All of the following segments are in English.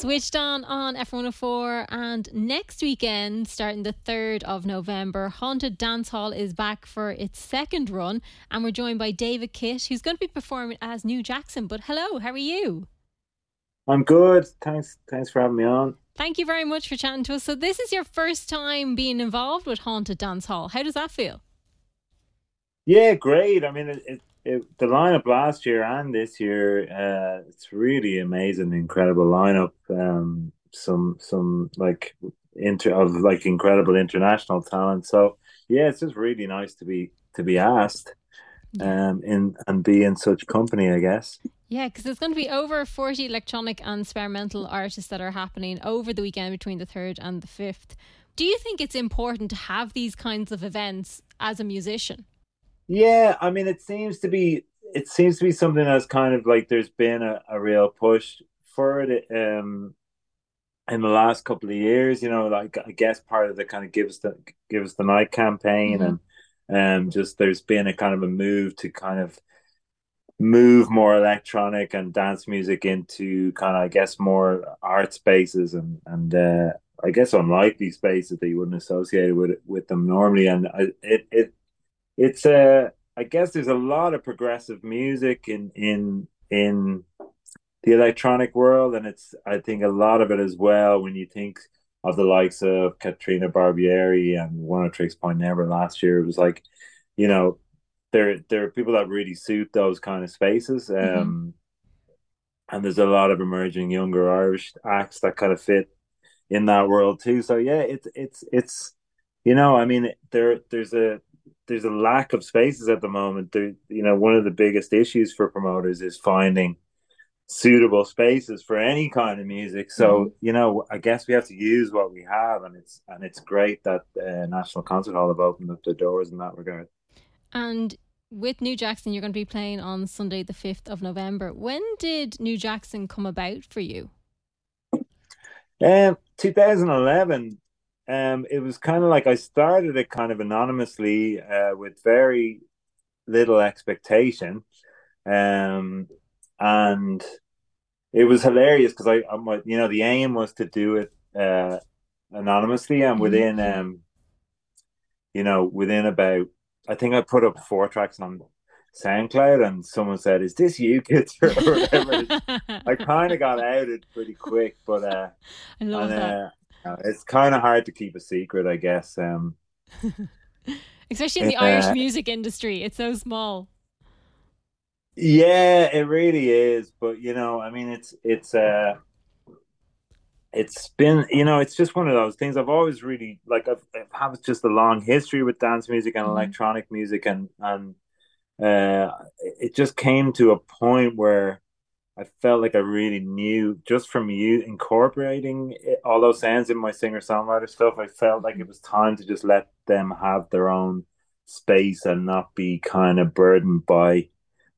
Switched on on F104 and next weekend, starting the 3rd of November, Haunted Dance Hall is back for its second run and we're joined by David Kitt who's going to be performing as New Jackson. But hello, how are you? I'm good. Thanks thanks for having me on. Thank you very much for chatting to us. So this is your first time being involved with Haunted Dance Hall. How does that feel? Yeah, great. I mean, it, it, it, the lineup last year and this year, uh, it's really amazing, incredible lineup. Um, some some like inter of like incredible international talent. So yeah, it's just really nice to be to be asked, um, in and be in such company. I guess. Yeah, because there's going to be over 40 electronic and experimental artists that are happening over the weekend between the 3rd and the 5th. Do you think it's important to have these kinds of events as a musician? Yeah, I mean, it seems to be it seems to be something that's kind of like there's been a, a real push for it um in the last couple of years. You know, like I guess part of the kind of gives the Give Us the Night campaign mm-hmm. and um just there's been a kind of a move to kind of move more electronic and dance music into kind of I guess more art spaces and and uh I guess unlikely spaces that you wouldn't associate with with them normally and I, it it it's a uh, I guess there's a lot of progressive music in in in the electronic world, and it's I think a lot of it as well. When you think of the likes of Caterina Barbieri and Oneohtrix Point Never last year, it was like, you know, there there are people that really suit those kind of spaces. Mm-hmm. Um, mm-hmm. and there's a lot of emerging younger Irish acts that kind of fit in that world too. So yeah, it's it's it's you know, I mean, there there's a there's a lack of spaces at the moment. There, you know, one of the biggest issues for promoters is finding suitable spaces for any kind of music. So mm-hmm. you know, I guess we have to use what we have, and it's and it's great that uh, National Concert Hall have opened up their doors in that regard. And with New Jackson, you're going to be playing on Sunday, the fifth of November. When did New Jackson come about for you? Um, 2011 um, it was kind of like I started it kind of anonymously uh, with very little expectation, um, and it was hilarious because I, I'm, you know, the aim was to do it uh, anonymously, and mm-hmm. within, um, you know, within about, I think I put up four tracks on SoundCloud, and someone said, "Is this you, kids?" or whatever. I kind of got outed pretty quick, but uh, I love and, that. Uh, it's kind of hard to keep a secret, I guess. Um, Especially in the uh, Irish music industry, it's so small. Yeah, it really is. But you know, I mean, it's it's uh it's been you know it's just one of those things i've always really like i've, I've had just a long history with dance music and mm-hmm. electronic music and and uh it just came to a point where I felt like I really knew just from you incorporating it, all those sounds in my singer songwriter stuff. I felt like it was time to just let them have their own space and not be kind of burdened by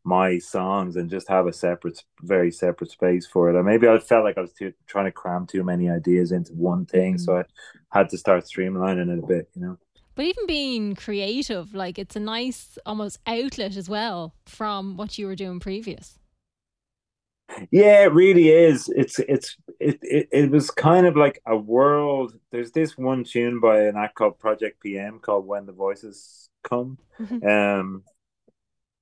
my songs and just have a separate, very separate space for it. And maybe I felt like I was too, trying to cram too many ideas into one thing, so mm. I had to start streamlining it a bit, you know. But even being creative, like it's a nice almost outlet as well from what you were doing previous. Yeah, it really is. It's it's it, it it was kind of like a world. There's this one tune by an act called Project PM called When the Voices Come. Mm-hmm. Um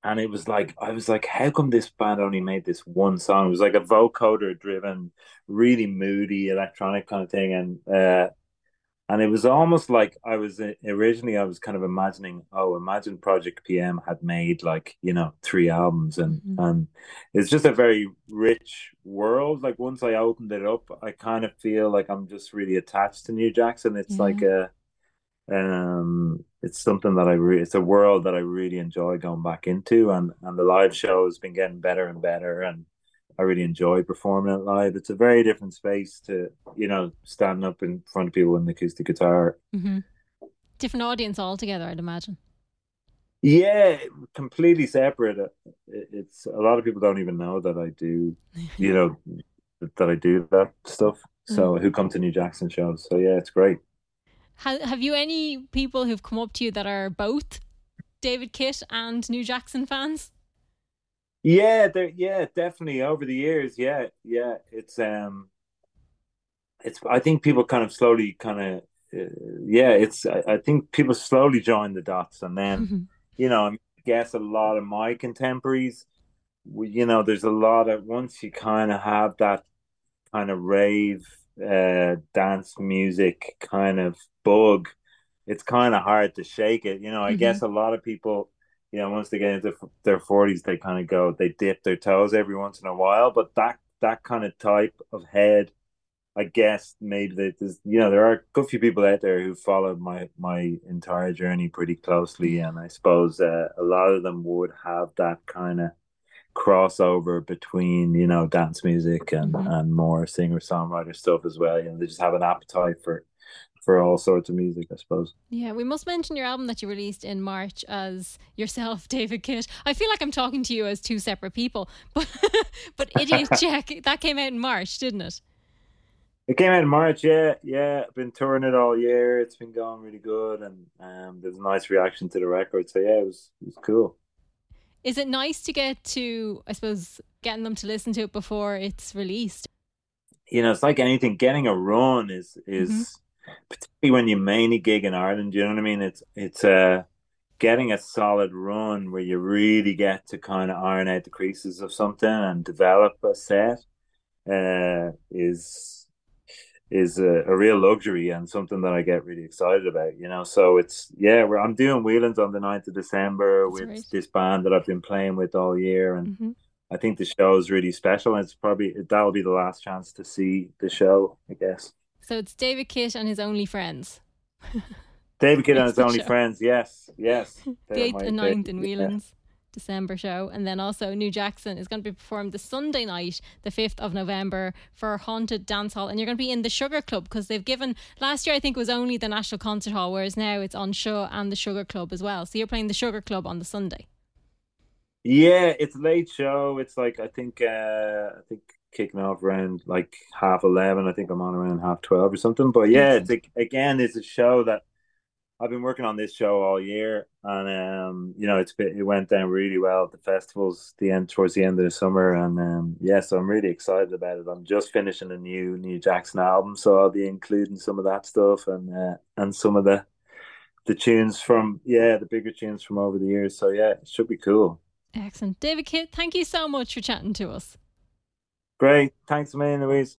and it was like I was like, how come this band only made this one song? It was like a vocoder driven, really moody electronic kind of thing. And uh and it was almost like I was uh, originally I was kind of imagining oh imagine Project PM had made like you know three albums and mm-hmm. and it's just a very rich world like once I opened it up I kind of feel like I'm just really attached to New Jackson it's yeah. like a um it's something that I really it's a world that I really enjoy going back into and and the live show has been getting better and better and I really enjoy performing it live. It's a very different space to, you know, standing up in front of people with an acoustic guitar. Mm-hmm. Different audience altogether, I'd imagine. Yeah, completely separate. It's a lot of people don't even know that I do, you know, that I do that stuff. So mm-hmm. who come to New Jackson shows? So yeah, it's great. Have you any people who've come up to you that are both David Kitt and New Jackson fans? Yeah, there. Yeah, definitely. Over the years, yeah, yeah. It's um, it's I think people kind of slowly kind of uh, yeah, it's I, I, think people slowly join the dots, and then mm-hmm. you know I guess a lot of my contemporaries, you know, there's a lot of once you kind of have that kind of rave uh, dance music kind of bug, it's kind of hard to shake it. You know, I mm-hmm. guess a lot of people, you know, once they get into their forties, they kind of go, they dip their toes every once in a while, but that that kind of type of head I guess maybe that there's you know there are a good few people out there who followed my my entire journey pretty closely, and I suppose uh, a lot of them would have that kind of crossover between you know dance music and mm-hmm. and more singer songwriter stuff as well. You know, they just have an appetite for for all sorts of music, I suppose. Yeah, we must mention your album that you released in March as yourself, David Kitt. I feel like I'm talking to you as two separate people, but but Idiot Check that came out in March, didn't it? It came out in March, yeah, yeah. I've been touring it all year. It's been going really good, and um, there's a nice reaction to the record. So yeah, it was it was cool. Is it nice to get to, I suppose, getting them to listen to it before it's released? You know, it's like anything. Getting a run is is mm-hmm. When you mainly gig in Ireland. You know what I mean? It's it's uh getting a solid run where you really get to kind of iron out the creases of something and develop a set uh, is is a, a, real luxury and something that I get really excited about, you know. So it's yeah, I'm doing Whelan's on the 9th of December That's with right. this band that I've been playing with all year and mm-hmm. I think the show is really special and it's probably that'll be the last chance to see the show, I guess. So it's David Kitt and his only friends. David Kitt and his only show. friends, yes, yes. the 8th and 9th in Whelan's. December show. And then also New Jackson is going to be performed the Sunday night, the 5th of November, for Haunted Dance Hall. And you're going to be in the Sugar Club because they've given, last year I think it was only the National Concert Hall, whereas now it's on show and the Sugar Club as well. So you're playing the Sugar Club on the Sunday. Yeah, it's late show. It's like, I think, uh, I think kicking off around like half 11. I think I'm on around half 12 or something. But yeah, it's like, again, it's a show that I've been working on this show all year, and um, you know, it's been, it went down really well at the festivals the end towards the end of the summer, and um, yeah, so I'm really excited about it. I'm just finishing a new New Jackson album, so I'll be including some of that stuff and uh, and some of the the tunes from yeah the bigger tunes from over the years. So yeah, it should be cool. Excellent, David Kitt. Thank you so much for chatting to us. Great, thanks, man, Louise.